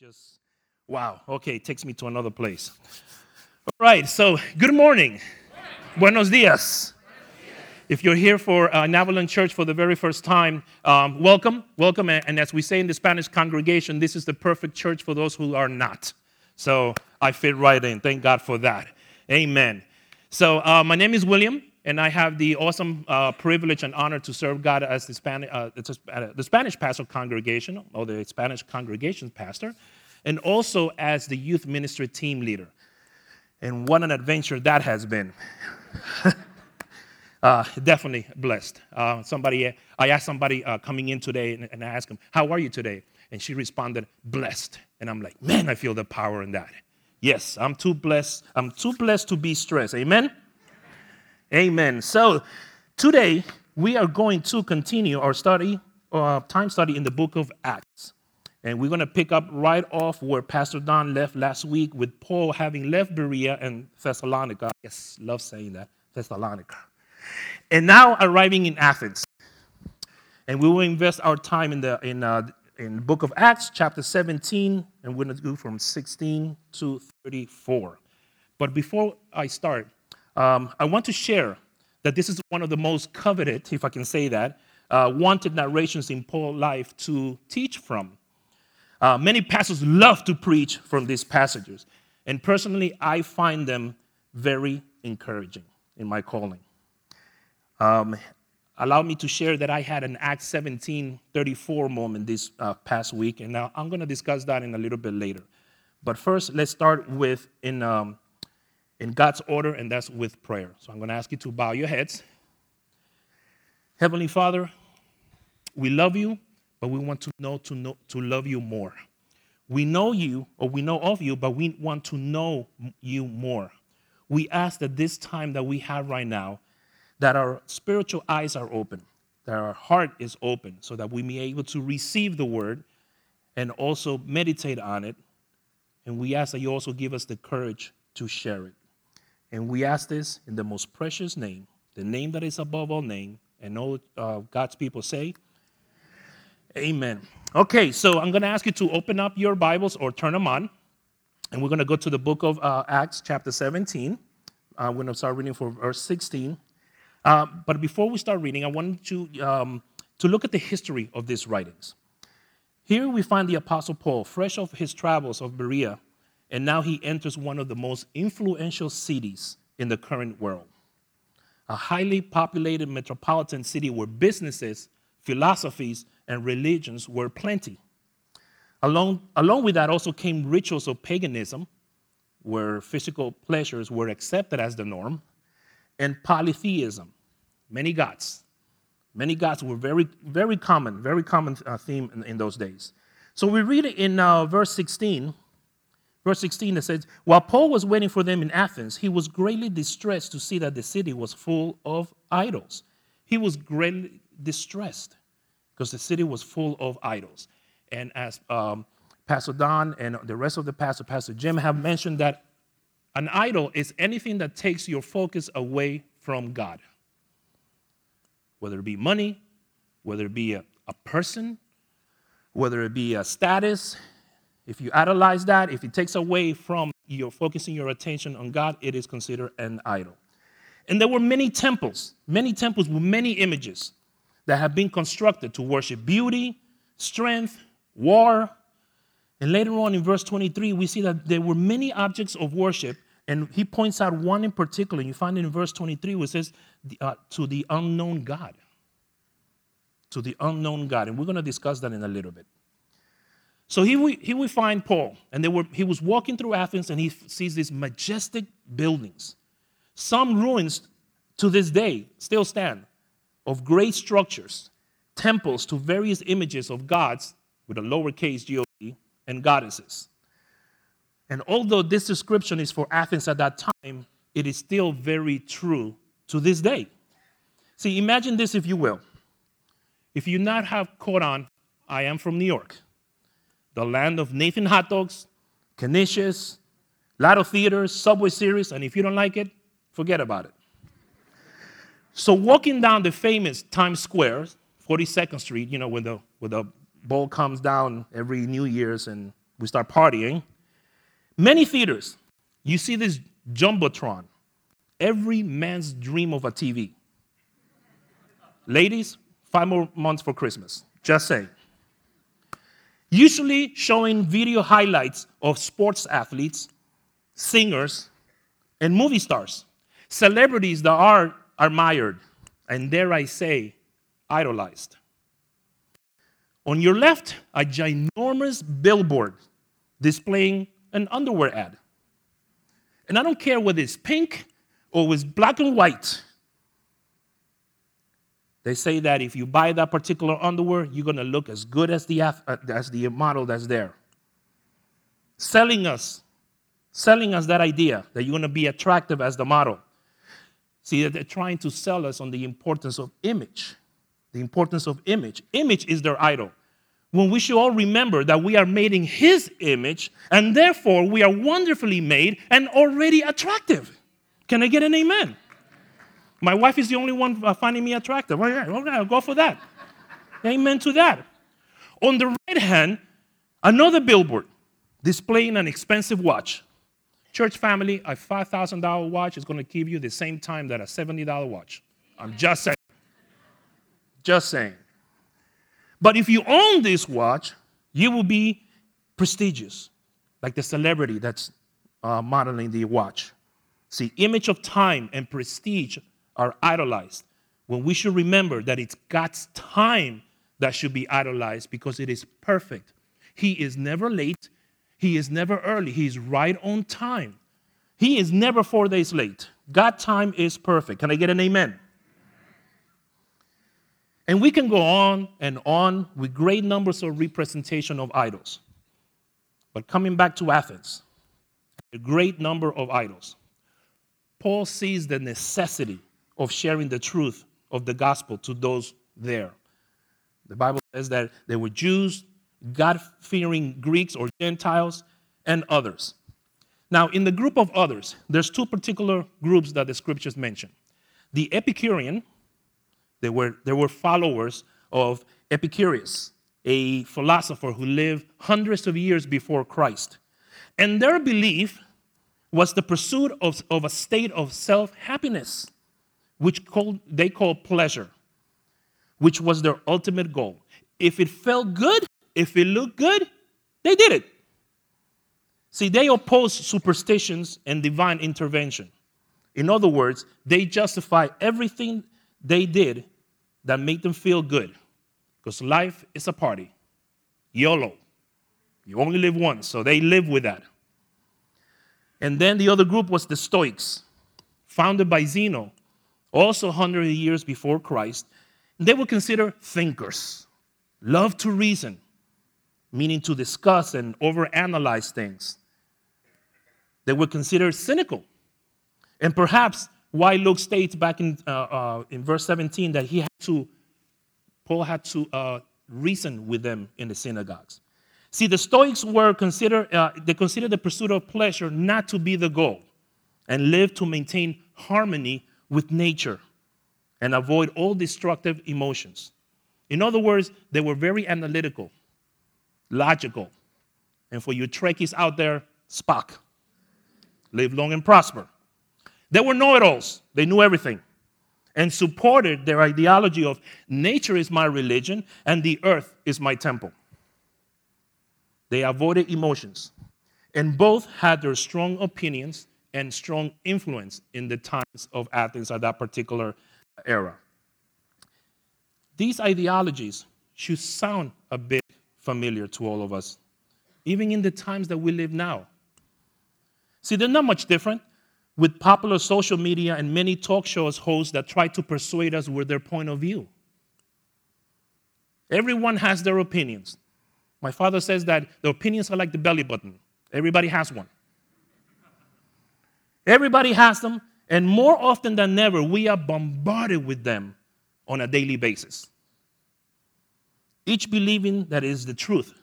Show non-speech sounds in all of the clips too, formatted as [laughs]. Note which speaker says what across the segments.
Speaker 1: just, wow. Okay, it takes me to another place. All right, so good morning. Buenos dias. If you're here for uh, Church for the very first time, um, welcome, welcome. And, and as we say in the Spanish congregation, this is the perfect church for those who are not. So I fit right in. Thank God for that. Amen. So uh, my name is William, and I have the awesome uh, privilege and honor to serve God as the Spanish, uh, the Spanish pastor congregation, or the Spanish congregation pastor, and also as the youth ministry team leader. And what an adventure that has been. [laughs] uh, definitely blessed. Uh, somebody, I asked somebody uh, coming in today, and, and I asked him, "How are you today?" And she responded, "Blessed." And I'm like, "Man, I feel the power in that." Yes, I'm too blessed. I'm too blessed to be stressed. Amen. Amen. So today we are going to continue our study, uh, time study in the book of Acts. And we're going to pick up right off where Pastor Don left last week with Paul having left Berea and Thessalonica. Yes, love saying that, Thessalonica. And now arriving in Athens. And we will invest our time in the in, uh, in the book of Acts, chapter 17, and we're going to go from 16 to 34. But before I start, um, I want to share that this is one of the most coveted, if I can say that, uh, wanted narrations in Paul's life to teach from. Uh, many pastors love to preach from these passages, and personally, I find them very encouraging in my calling. Um, allow me to share that I had an Acts 17 34 moment this uh, past week, and now I'm going to discuss that in a little bit later. But first, let's start with in, um, in God's order, and that's with prayer. So I'm going to ask you to bow your heads. Heavenly Father, we love you but we want to know to know to love you more. We know you or we know of you, but we want to know you more. We ask that this time that we have right now, that our spiritual eyes are open, that our heart is open, so that we may be able to receive the word and also meditate on it. And we ask that you also give us the courage to share it. And we ask this in the most precious name, the name that is above all name, and all uh, God's people say, Amen. Okay, so I'm going to ask you to open up your Bibles or turn them on, and we're going to go to the book of uh, Acts, chapter 17. Uh, I'm going to start reading for verse 16. Uh, but before we start reading, I wanted to, um, to look at the history of these writings. Here we find the Apostle Paul, fresh off his travels of Berea, and now he enters one of the most influential cities in the current world. A highly populated metropolitan city where businesses, philosophies, and religions were plenty. Along, along with that also came rituals of paganism, where physical pleasures were accepted as the norm, and polytheism, many gods. Many gods were very, very common, very common uh, theme in, in, those days. So we read it in uh, verse 16. Verse 16 that says, While Paul was waiting for them in Athens, he was greatly distressed to see that the city was full of idols. He was greatly distressed because the city was full of idols. And as um, Pastor Don and the rest of the pastor, Pastor Jim, have mentioned that an idol is anything that takes your focus away from God. Whether it be money, whether it be a, a person, whether it be a status, if you idolize that, if it takes away from your focusing your attention on God, it is considered an idol. And there were many temples, many temples with many images that have been constructed to worship beauty, strength, war. And later on in verse 23, we see that there were many objects of worship, and he points out one in particular. You find it in verse 23, where it says, uh, To the unknown God. To the unknown God. And we're going to discuss that in a little bit. So here we, he will find Paul, and were, he was walking through Athens, and he sees these majestic buildings. Some ruins to this day still stand of great structures, temples to various images of gods with a lowercase god and goddesses. And although this description is for Athens at that time, it is still very true to this day. See, imagine this if you will. If you not have caught on, I am from New York, the land of Nathan hot dogs, knishes, lot of theaters, Subway series, and if you don't like it, forget about it. So walking down the famous Times Square, 42nd Street, you know, when the, when the ball comes down every New Year's and we start partying. Many theaters, you see this jumbotron, every man's dream of a TV. Ladies, five more months for Christmas. Just saying. Usually showing video highlights of sports athletes, singers, and movie stars, celebrities that are admired, and dare I say, idolized. On your left, a ginormous billboard displaying an underwear ad. And I don't care whether it's pink or it's black and white. They say that if you buy that particular underwear, you're going to look as good as the, uh, as the model that's there. Selling us, selling us that idea that you're going to be attractive as the model. See, they're trying to sell us on the importance of image. The importance of image. Image is their idol. When we should all remember that we are made in His image, and therefore we are wonderfully made and already attractive. Can I get an amen? My wife is the only one uh, finding me attractive. Yeah, okay, I'll go for that. Amen to that. On the right hand, another billboard displaying an expensive watch. Church family, a $5,000 watch is going to give you the same time that a $70 watch. I'm just saying. Just saying. But if you own this watch, you will be prestigious, like the celebrity that's uh, modeling the watch. See, image of time and prestige are idolized when we should remember that it's God's time that should be idolized because it is perfect. He is never late, He is never early, He is right on time. He is never four days late. God time is perfect. Can I get an amen? And we can go on and on with great numbers of representation of idols. But coming back to Athens, a great number of idols. Paul sees the necessity of sharing the truth of the gospel to those there. The Bible says that there were Jews, God fearing Greeks or Gentiles, and others. Now, in the group of others, there's two particular groups that the scriptures mention. The Epicurean, they were, they were followers of Epicurus, a philosopher who lived hundreds of years before Christ. And their belief was the pursuit of, of a state of self happiness which called, they called pleasure, which was their ultimate goal. If it felt good, if it looked good, they did it. See, they opposed superstitions and divine intervention. In other words, they justify everything they did that made them feel good. Because life is a party. YOLO. You only live once, so they live with that. And then the other group was the Stoics, founded by Zeno, also 100 years before Christ, they were considered thinkers, love to reason, meaning to discuss and overanalyze things. They were considered cynical. And perhaps why Luke states back in, uh, uh, in verse 17 that he had to, Paul had to uh, reason with them in the synagogues. See, the Stoics were considered, uh, they considered the pursuit of pleasure not to be the goal and live to maintain harmony with nature and avoid all destructive emotions. In other words, they were very analytical, logical. And for you Trekkies out there, Spock. Live long and prosper. They were know it alls, they knew everything and supported their ideology of nature is my religion and the earth is my temple. They avoided emotions, and both had their strong opinions and strong influence in the times of Athens at that particular era. These ideologies should sound a bit familiar to all of us, even in the times that we live now. See, they're not much different with popular social media and many talk shows hosts that try to persuade us with their point of view. Everyone has their opinions. My father says that the opinions are like the belly button. Everybody has one. Everybody has them, and more often than ever, we are bombarded with them on a daily basis. Each believing that is the truth.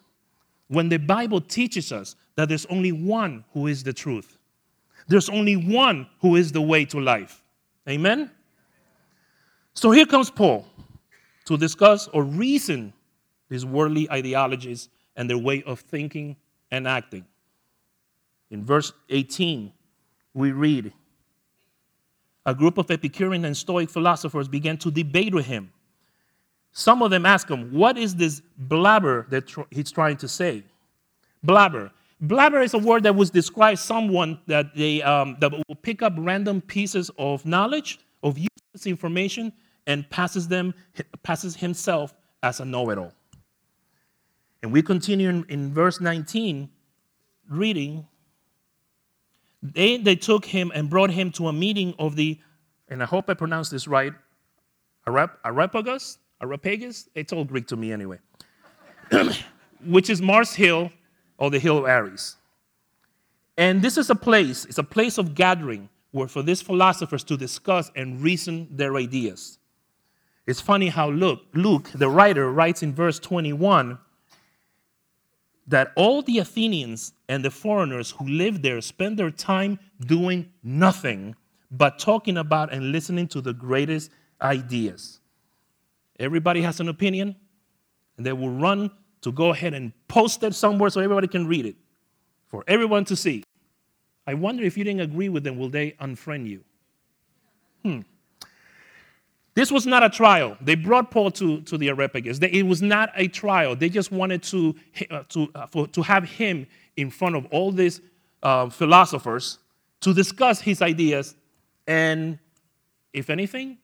Speaker 1: When the Bible teaches us that there's only one who is the truth, there's only one who is the way to life. Amen? So here comes Paul to discuss or reason these worldly ideologies and their way of thinking and acting. In verse 18, we read A group of Epicurean and Stoic philosophers began to debate with him. Some of them asked him, What is this blabber that tr- he's trying to say? Blabber. Blabber is a word that would describe someone that, they, um, that will pick up random pieces of knowledge, of useless information, and passes them, passes himself as a know-it-all. And we continue in, in verse 19, reading. They, they took him and brought him to a meeting of the, and I hope I pronounced this right, Areopagus? Areopagus? It's all Greek to me anyway. [clears throat] Which is Mars Hill or the Hill of Ares. And this is a place, it's a place of gathering where for these philosophers to discuss and reason their ideas. It's funny how Luke, Luke, the writer, writes in verse 21 that all the Athenians and the foreigners who live there spend their time doing nothing but talking about and listening to the greatest ideas. Everybody has an opinion, and they will run to go ahead and post it somewhere so everybody can read it for everyone to see. I wonder if you didn't agree with them, will they unfriend you? Hmm. This was not a trial. They brought Paul to, to the Areopagus. It was not a trial. They just wanted to, uh, to, uh, for, to have him in front of all these uh, philosophers to discuss his ideas. And if anything,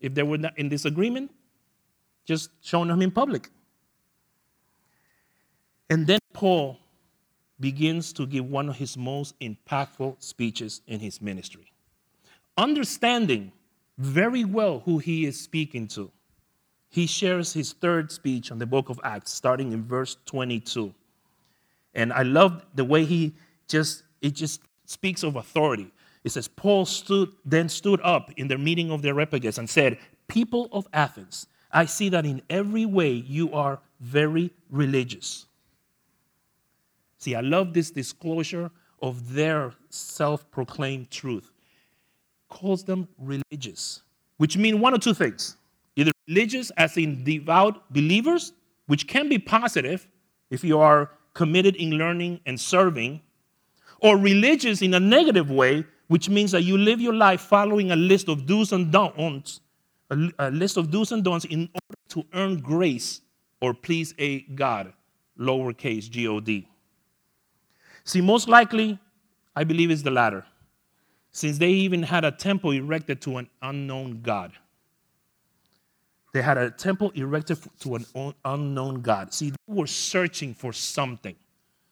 Speaker 1: if they were not in disagreement, just showing them in public. And then Paul begins to give one of his most impactful speeches in his ministry. Understanding very well who he is speaking to. He shares his third speech on the book of Acts, starting in verse 22. And I love the way he just, it just speaks of authority. It says, Paul stood, then stood up in the meeting of the Areopagus and said, People of Athens, I see that in every way you are very religious. See, I love this disclosure of their self proclaimed truth calls them religious, which mean one or two things. Either religious, as in devout believers, which can be positive if you are committed in learning and serving, or religious in a negative way, which means that you live your life following a list of do's and don'ts, a, a list of do's and don'ts in order to earn grace or please a God, lowercase G O D. See, most likely, I believe it's the latter since they even had a temple erected to an unknown God. They had a temple erected to an unknown God. See, they were searching for something.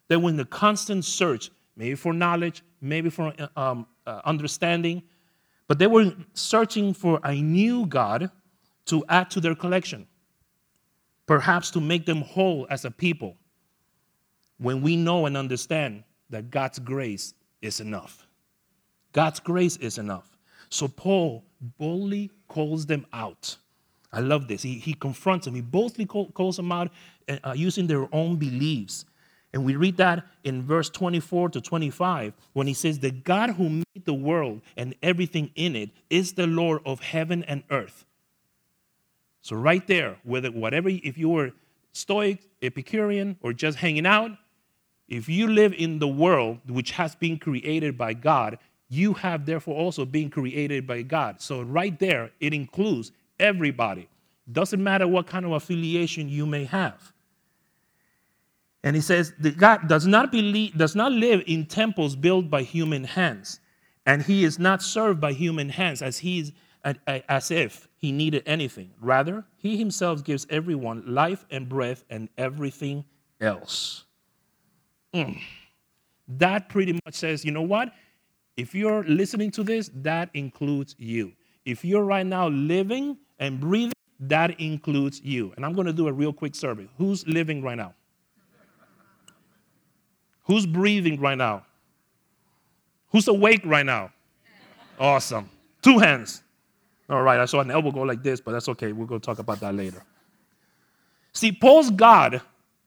Speaker 1: They were in the constant search, maybe for knowledge, maybe for uh, um, uh, understanding, but they were searching for a new God to add to their collection, perhaps to make them whole as a people when we know and understand that God's grace is enough. God's grace is enough. So Paul boldly calls them out. I love this. He, he confronts them. He boldly call, calls them out uh, using their own beliefs. And we read that in verse 24 to 25 when he says, The God who made the world and everything in it is the Lord of heaven and earth. So, right there, whether whatever, if you were Stoic, Epicurean, or just hanging out, if you live in the world which has been created by God, you have therefore also been created by God. So, right there, it includes everybody. Doesn't matter what kind of affiliation you may have. And he says God does not believe, does not live in temples built by human hands, and he is not served by human hands as he's as if he needed anything. Rather, he himself gives everyone life and breath and everything else. Mm. That pretty much says, you know what? If you're listening to this, that includes you. If you're right now living and breathing, that includes you. And I'm going to do a real quick survey. Who's living right now? Who's breathing right now? Who's awake right now? Awesome. Two hands. All right, I saw an elbow go like this, but that's okay. We're going to talk about that later. See, Paul's God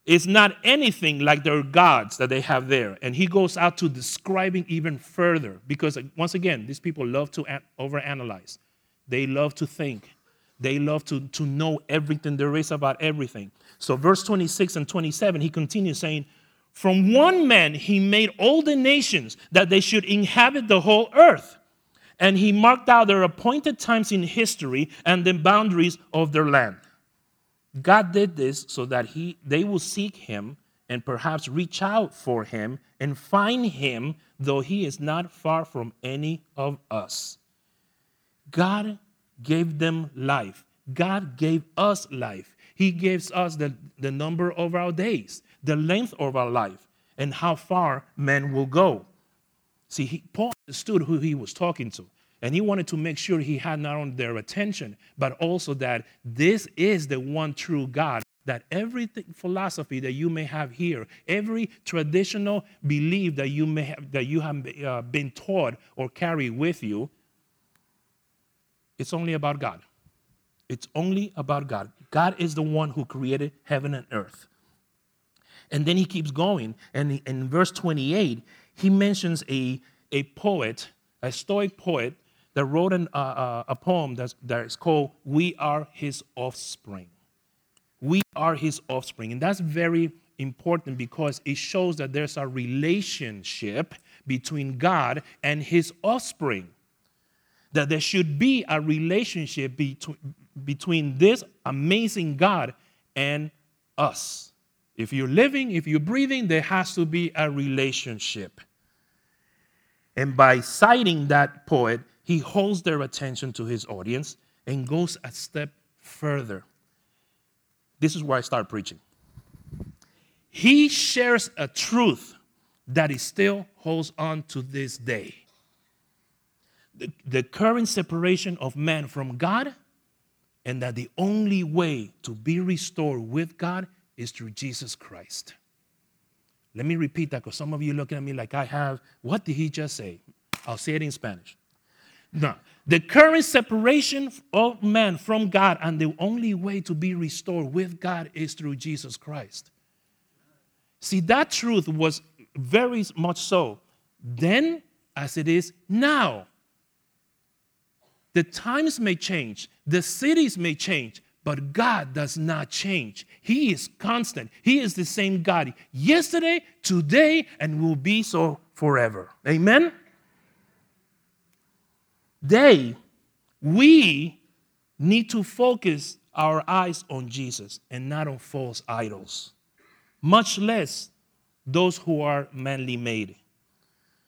Speaker 1: is not anything like their gods that they have there. And he goes out to describing even further because, uh, once again, these people love to overanalyze. They love to think. They love to, to know everything there is about everything. So, verse 26 and 27, he continues saying, From one man he made all the nations that they should inhabit the whole earth. And he marked out their appointed times in history and the boundaries of their land. God did this so that he, they will seek him and perhaps reach out for him and find him, though he is not far from any of us. God gave them life. God gave us life. He gives us the, the number of our days the length of our life and how far men will go. See, he, Paul understood who he was talking to, and he wanted to make sure he had not only their attention, but also that this is the one true God. That every philosophy that you may have here, every traditional belief that you may have, that you have uh, been taught or carry with you, it's only about God. It's only about God. God is the one who created heaven and earth. And then he keeps going. And in verse 28, he mentions a, a poet, a Stoic poet, that wrote an, uh, uh, a poem that's, that is called We Are His Offspring. We are His offspring. And that's very important because it shows that there's a relationship between God and His offspring. That there should be a relationship between, between this amazing God and us. If you're living, if you're breathing, there has to be a relationship. And by citing that poet, he holds their attention to his audience and goes a step further. This is where I start preaching. He shares a truth that he still holds on to this day. The, the current separation of man from God, and that the only way to be restored with God is through Jesus Christ. Let me repeat that because some of you looking at me like I have. What did he just say? I'll say it in Spanish. No. The current separation of man from God and the only way to be restored with God is through Jesus Christ. See, that truth was very much so then as it is now. The times may change, the cities may change, but God does not change. He is constant. He is the same God yesterday, today, and will be so forever. Amen? They, we need to focus our eyes on Jesus and not on false idols, much less those who are manly made.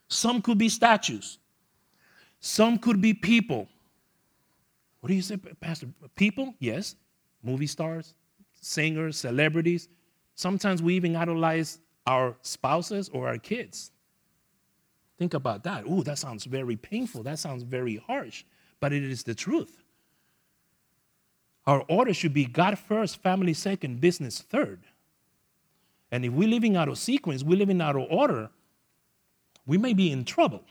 Speaker 1: Some could be statues, some could be people. What do you say, Pastor? People? Yes movie stars, singers, celebrities. Sometimes we even idolize our spouses or our kids. Think about that. Ooh, that sounds very painful. That sounds very harsh, but it is the truth. Our order should be God first, family second, business third. And if we're living out of sequence, we're living out of order, we may be in trouble.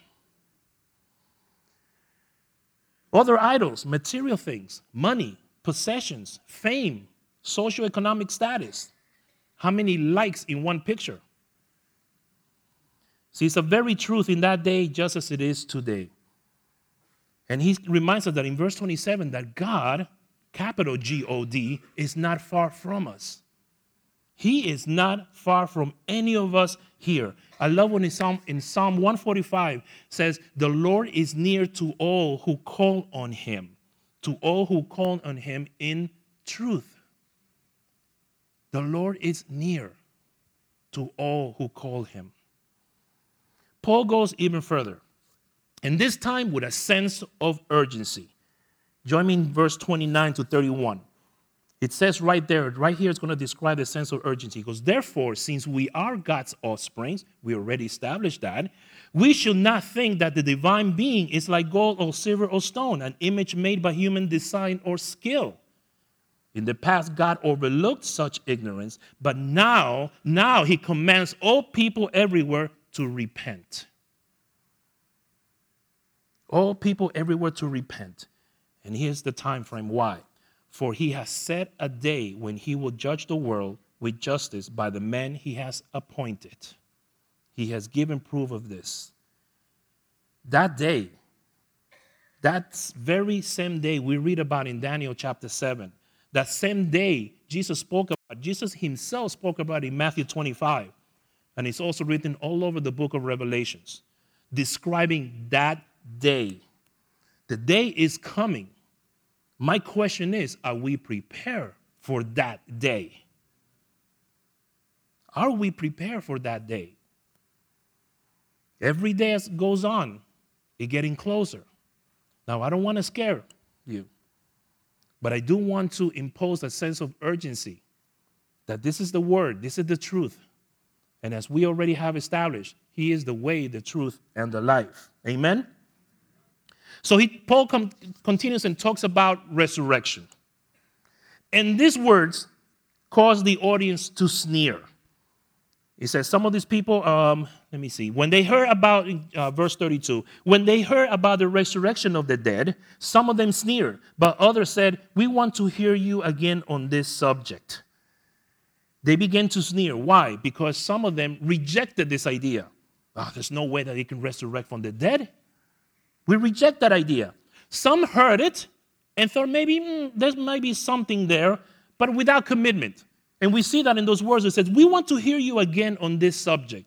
Speaker 1: Other idols, material things, money, possessions, fame, socioeconomic status, how many likes in one picture. See, it's a very truth in that day just as it is today. And he reminds us that in verse 27 that God, capital G O D, is not far from us. He is not far from any of us here. I love when in Psalm, in Psalm 145 says, The Lord is near to all who call on him to all who call on him in truth. The Lord is near to all who call him. Paul goes even further, and this time with a sense of urgency. Join me in verse 29 to 31. It says right there, right here, it's going to describe the sense of urgency. Because therefore, since we are God's offspring, we already established that, we should not think that the divine being is like gold or silver or stone, an image made by human design or skill. In the past, God overlooked such ignorance, but now, now He commands all people everywhere to repent. All people everywhere to repent. And here's the time frame why. For he has set a day when he will judge the world with justice by the men he has appointed. He has given proof of this. That day, that very same day we read about in Daniel chapter 7, that same day Jesus spoke about, Jesus himself spoke about in Matthew 25. And it's also written all over the book of Revelations, describing that day. The day is coming. My question is are we prepared for that day? Are we prepared for that day? Every day as goes on, it's getting closer. Now, I don't want to scare you, but I do want to impose a sense of urgency that this is the word, this is the truth. And as we already have established, He is the way, the truth, and the life. Amen? So he, Paul com- continues and talks about resurrection. And these words cause the audience to sneer. He says, Some of these people, um, let me see, when they heard about, uh, verse 32, when they heard about the resurrection of the dead, some of them sneered, but others said, We want to hear you again on this subject. They began to sneer. Why? Because some of them rejected this idea. Oh, there's no way that he can resurrect from the dead. We reject that idea. Some heard it and thought maybe mm, there might be something there, but without commitment. And we see that in those words. It says, We want to hear you again on this subject.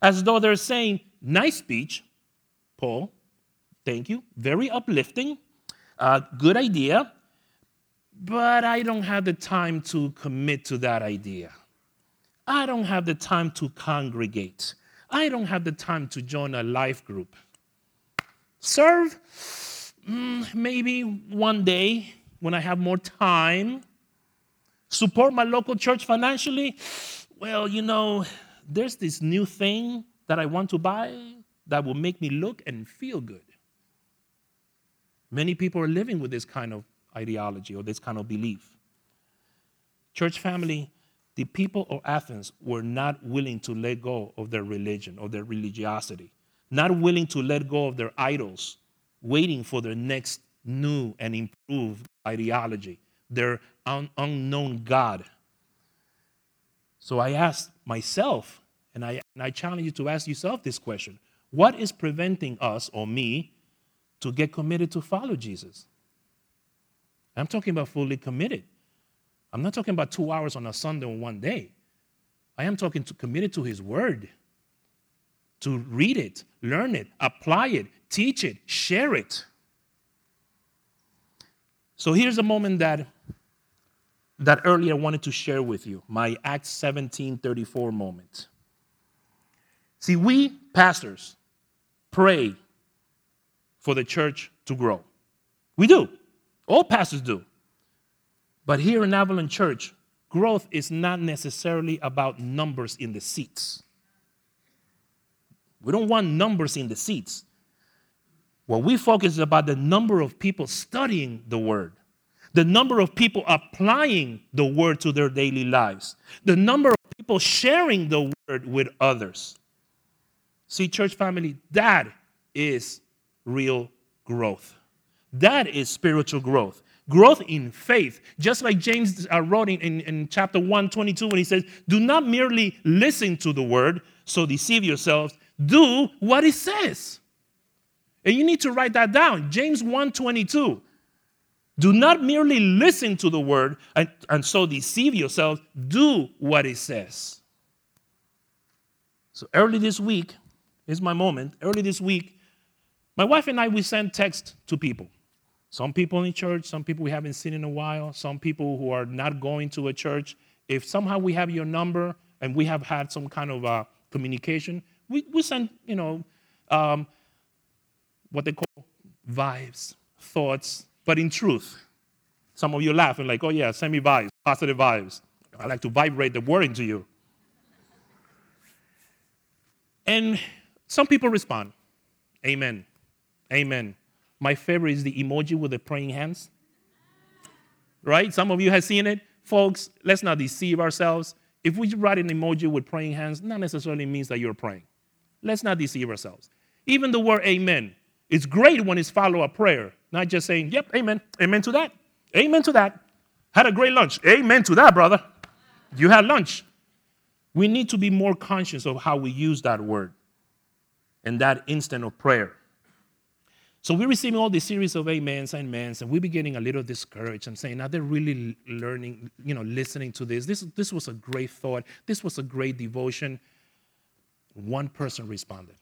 Speaker 1: As though they're saying, Nice speech, Paul. Thank you. Very uplifting. Uh, good idea. But I don't have the time to commit to that idea. I don't have the time to congregate. I don't have the time to join a life group. Serve? Mm, maybe one day when I have more time. Support my local church financially? Well, you know, there's this new thing that I want to buy that will make me look and feel good. Many people are living with this kind of ideology or this kind of belief. Church family, the people of Athens were not willing to let go of their religion or their religiosity, not willing to let go of their idols, waiting for their next new and improved ideology, their un- unknown God. So I asked myself, and I, and I challenge you to ask yourself this question What is preventing us or me to get committed to follow Jesus? I'm talking about fully committed. I'm not talking about two hours on a Sunday on one day. I am talking to committed to His Word, to read it, learn it, apply it, teach it, share it. So here's a moment that that earlier I wanted to share with you, my Acts 17:34 moment. See, we pastors pray for the church to grow. We do. All pastors do. But here in Avalon Church, growth is not necessarily about numbers in the seats. We don't want numbers in the seats. What we focus is about the number of people studying the word, the number of people applying the word to their daily lives, the number of people sharing the word with others. See, church family, that is real growth. That is spiritual growth. Growth in faith. Just like James uh, wrote in, in, in chapter 122 when he says, Do not merely listen to the word, so deceive yourselves. Do what it says. And you need to write that down. James 122. Do not merely listen to the word and, and so deceive yourselves. Do what it says. So early this week, is my moment. Early this week, my wife and I, we sent text to people. Some people in church, some people we haven't seen in a while, some people who are not going to a church. If somehow we have your number and we have had some kind of uh, communication, we, we send, you know, um, what they call vibes, thoughts, but in truth. Some of you laughing like, oh yeah, send me vibes, positive vibes. I like to vibrate the word into you. And some people respond, Amen, Amen. My favorite is the emoji with the praying hands. Right? Some of you have seen it. Folks, let's not deceive ourselves. If we write an emoji with praying hands, not necessarily means that you're praying. Let's not deceive ourselves. Even the word amen, it's great when it's follow up prayer, not just saying, yep, amen, amen to that, amen to that. Had a great lunch, amen to that, brother. You had lunch. We need to be more conscious of how we use that word and that instant of prayer. So we're receiving all this series of amens and amens, and we be getting a little discouraged and saying, are they really learning, you know, listening to this? This, this was a great thought. This was a great devotion. One person responded.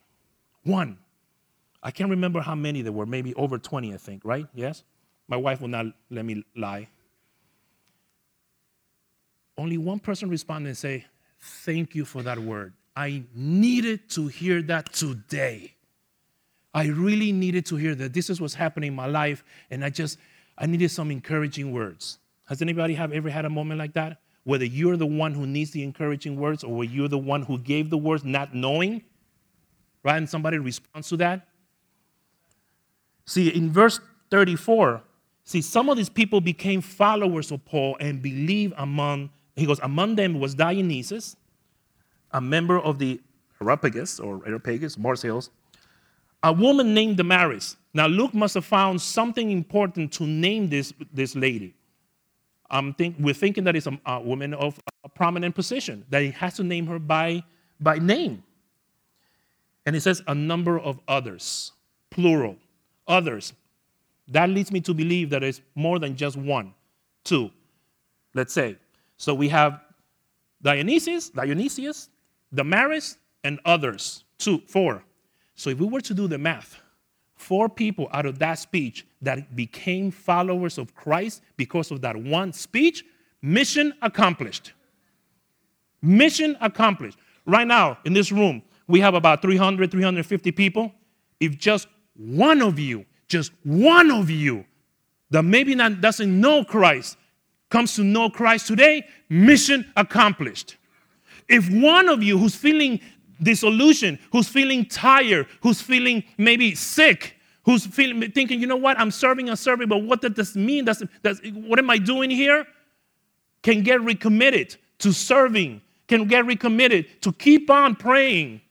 Speaker 1: One. I can't remember how many there were, maybe over 20, I think, right? Yes? My wife will not let me lie. Only one person responded and say, Thank you for that word. I needed to hear that today. I really needed to hear that this is what's happening in my life, and I just I needed some encouraging words. Has anybody have ever had a moment like that? Whether you're the one who needs the encouraging words or you're the one who gave the words not knowing, right? And somebody responds to that. See, in verse 34, see, some of these people became followers of Paul and believe among, he goes, among them was Dionysius, a member of the Areopagus or Areopagus, Marseilles, a woman named Damaris. Now, Luke must have found something important to name this, this lady. I'm think, we're thinking that it's a, a woman of a prominent position, that he has to name her by, by name. And it says a number of others, plural, others. That leads me to believe that it's more than just one, two, let's say. So we have Dionysius, Dionysius, Damaris, and others, two, four. So if we were to do the math, four people out of that speech that became followers of Christ because of that one speech, mission accomplished. Mission accomplished. Right now, in this room, we have about 300, 350 people. If just one of you, just one of you that maybe not doesn't know Christ comes to know Christ today, mission accomplished. If one of you who's feeling disillusioned, who's feeling tired, who's feeling maybe sick, who's feeling thinking, you know what, I'm serving, I'm serving, but what does this mean? Does, does, what am I doing here? Can get recommitted to serving, can get recommitted to keep on praying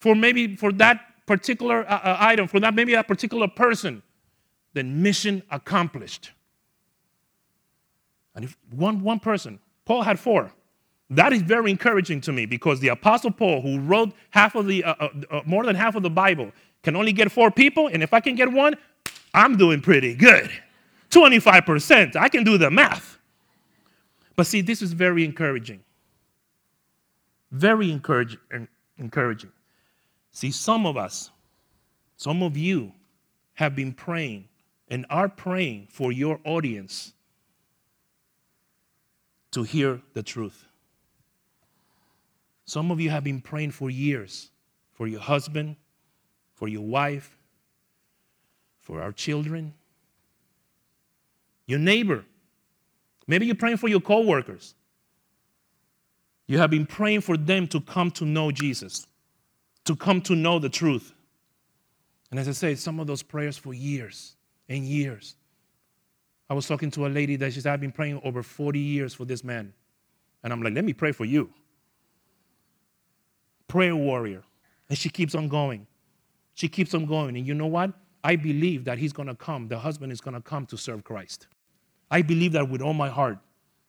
Speaker 1: for maybe for that particular uh, uh, item, for that maybe a particular person, then mission accomplished. And if one, one person, Paul had four. That is very encouraging to me because the Apostle Paul, who wrote half of the, uh, uh, uh, more than half of the Bible, can only get four people. And if I can get one, I'm doing pretty good. 25%. I can do the math. But see, this is very encouraging. Very encouraging. See, some of us, some of you have been praying and are praying for your audience to hear the truth. Some of you have been praying for years for your husband, for your wife, for our children, your neighbor. Maybe you're praying for your coworkers. You have been praying for them to come to know Jesus, to come to know the truth. And as I say, some of those prayers for years and years. I was talking to a lady that she said, I've been praying over 40 years for this man. And I'm like, let me pray for you prayer warrior. And she keeps on going. She keeps on going. And you know what? I believe that he's going to come. The husband is going to come to serve Christ. I believe that with all my heart.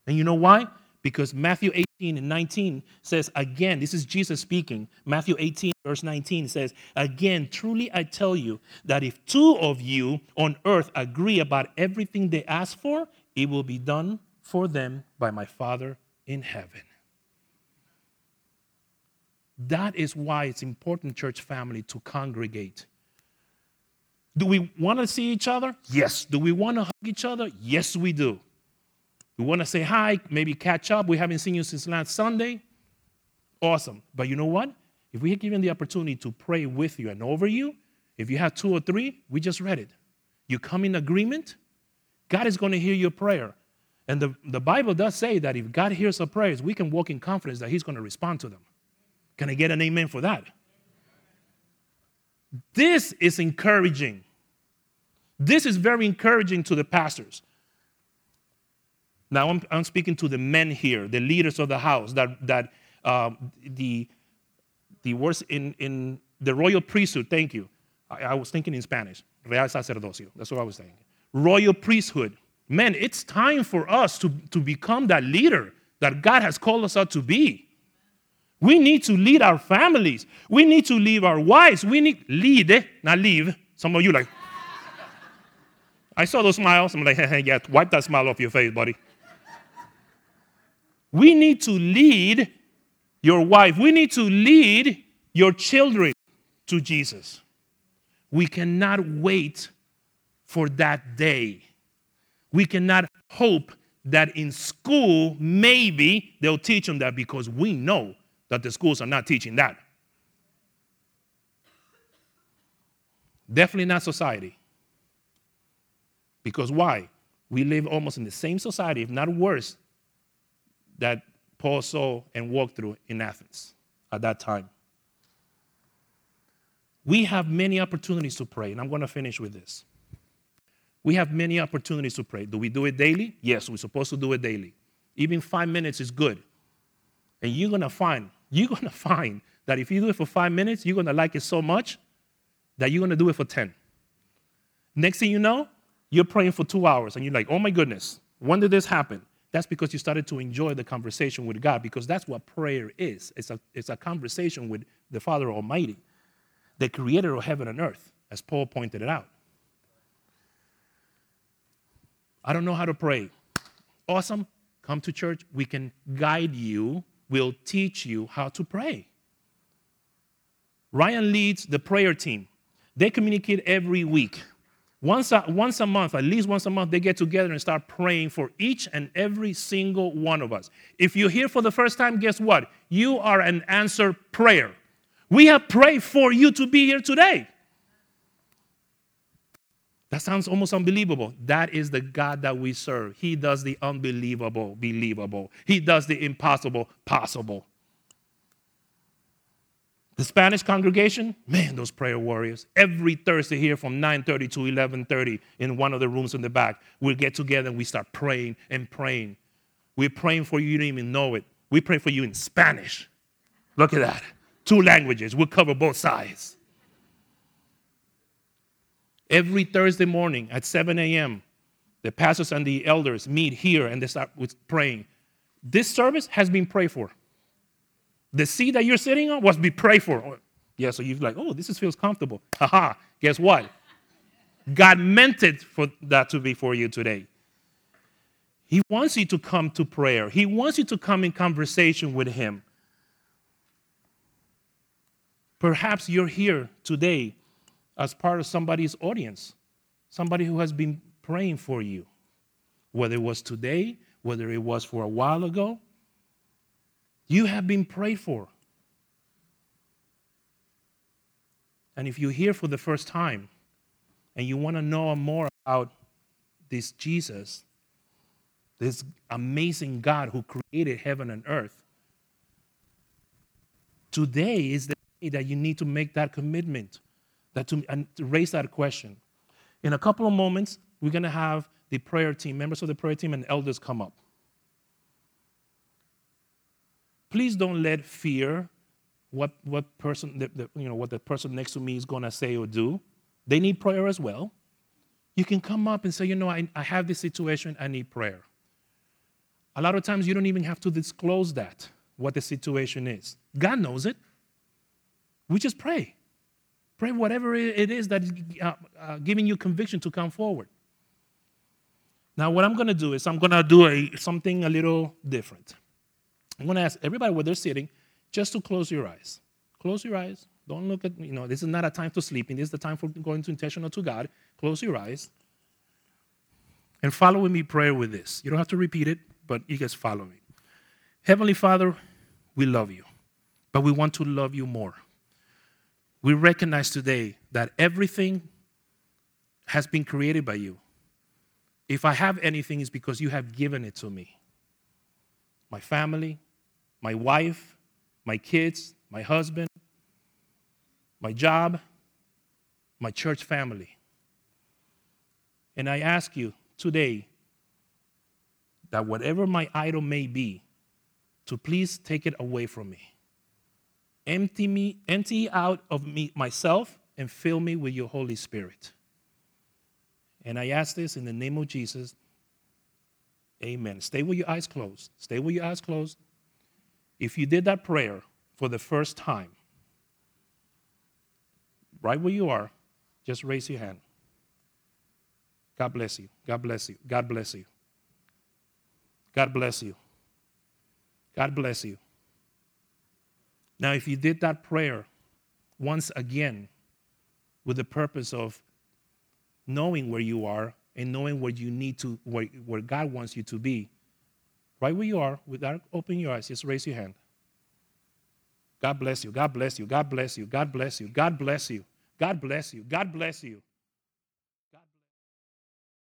Speaker 1: And you know why? Because Matthew 18 and 19 says, again, this is Jesus speaking. Matthew 18, verse 19 says, Again, truly I tell you that if two of you on earth agree about everything they ask for, it will be done for them by my Father in heaven. That is why it's important, church family, to congregate. Do we want to see each other? Yes. Do we want to hug each other? Yes, we do. We want to say hi, maybe catch up. We haven't seen you since last Sunday. Awesome. But you know what? If we are given the opportunity to pray with you and over you, if you have two or three, we just read it. You come in agreement, God is going to hear your prayer. And the, the Bible does say that if God hears our prayers, we can walk in confidence that He's going to respond to them. Can I get an amen for that? This is encouraging. This is very encouraging to the pastors. Now I'm, I'm speaking to the men here, the leaders of the house, that, that uh, the, the words in, in the royal priesthood, thank you. I, I was thinking in Spanish, real sacerdocio. That's what I was saying. Royal priesthood. Men, it's time for us to, to become that leader that God has called us out to be. We need to lead our families. We need to lead our wives. We need lead, eh? not leave. Some of you like. I saw those smiles. I'm like, [laughs] hey, yeah, wipe that smile off your face, buddy. We need to lead your wife. We need to lead your children to Jesus. We cannot wait for that day. We cannot hope that in school, maybe they'll teach them that because we know that the schools are not teaching that. Definitely not society. Because why? We live almost in the same society, if not worse, that Paul saw and walked through in Athens at that time. We have many opportunities to pray, and I'm going to finish with this. We have many opportunities to pray. Do we do it daily? Yes, we're supposed to do it daily. Even five minutes is good. And you're going to find, you're going [laughs] to find that if you do it for five minutes, you're going to like it so much that you're going to do it for 10. Next thing you know, you're praying for two hours and you're like, oh my goodness, when did this happen? That's because you started to enjoy the conversation with God because that's what prayer is. It's a, it's a conversation with the Father Almighty, the creator of heaven and earth, as Paul pointed it out. I don't know how to pray. Awesome. Come to church. We can guide you, we'll teach you how to pray. Ryan leads the prayer team. They communicate every week. Once a, once a month, at least once a month, they get together and start praying for each and every single one of us. If you're here for the first time, guess what? You are an answered prayer. We have prayed for you to be here today. That sounds almost unbelievable. That is the God that we serve. He does the unbelievable believable, He does the impossible possible. The Spanish congregation, man, those prayer warriors. Every Thursday here from 9:30 to 11:30 in one of the rooms in the back, we get together and we start praying and praying. We're praying for you, you don't even know it. We pray for you in Spanish. Look at that. Two languages. We'll cover both sides. Every Thursday morning at 7 a.m., the pastors and the elders meet here and they start with praying. This service has been prayed for. The seat that you're sitting on was be prayed for. Yeah, so you're like, oh, this is, feels comfortable. Haha. Guess what? God meant it for that to be for you today. He wants you to come to prayer. He wants you to come in conversation with Him. Perhaps you're here today as part of somebody's audience, somebody who has been praying for you, whether it was today, whether it was for a while ago, you have been prayed for. And if you're here for the first time and you want to know more about this Jesus, this amazing God who created heaven and earth, today is the day that you need to make that commitment, that to, and to raise that question. In a couple of moments, we're going to have the prayer team, members of the prayer team, and elders come up. Please don't let fear what, what person, the, the, you know, what the person next to me is going to say or do. They need prayer as well. You can come up and say, you know, I, I have this situation, I need prayer. A lot of times you don't even have to disclose that, what the situation is. God knows it. We just pray. Pray whatever it is that is uh, uh, giving you conviction to come forward. Now, what I'm going to do is I'm going to do a, something a little different. I'm going to ask everybody where they're sitting just to close your eyes. Close your eyes. Don't look at, me, you know, this is not a time for sleeping. This is the time for going to intentional to God. Close your eyes. And follow me prayer with this. You don't have to repeat it, but you guys follow me. Heavenly Father, we love you, but we want to love you more. We recognize today that everything has been created by you. If I have anything, it's because you have given it to me. My family, my wife, my kids, my husband, my job, my church family. And I ask you today that whatever my idol may be, to please take it away from me. Empty me, empty out of me myself and fill me with your Holy Spirit. And I ask this in the name of Jesus. Amen. Stay with your eyes closed. Stay with your eyes closed. If you did that prayer for the first time, right where you are, just raise your hand. God bless you. God bless you. God bless you. God bless you. God bless you. Now, if you did that prayer once again with the purpose of knowing where you are and knowing where you need to, where, where God wants you to be, right where you are, without opening your eyes, just raise your hand. God bless you. God bless you. God bless you. God bless you. God bless you. God bless you. God bless you.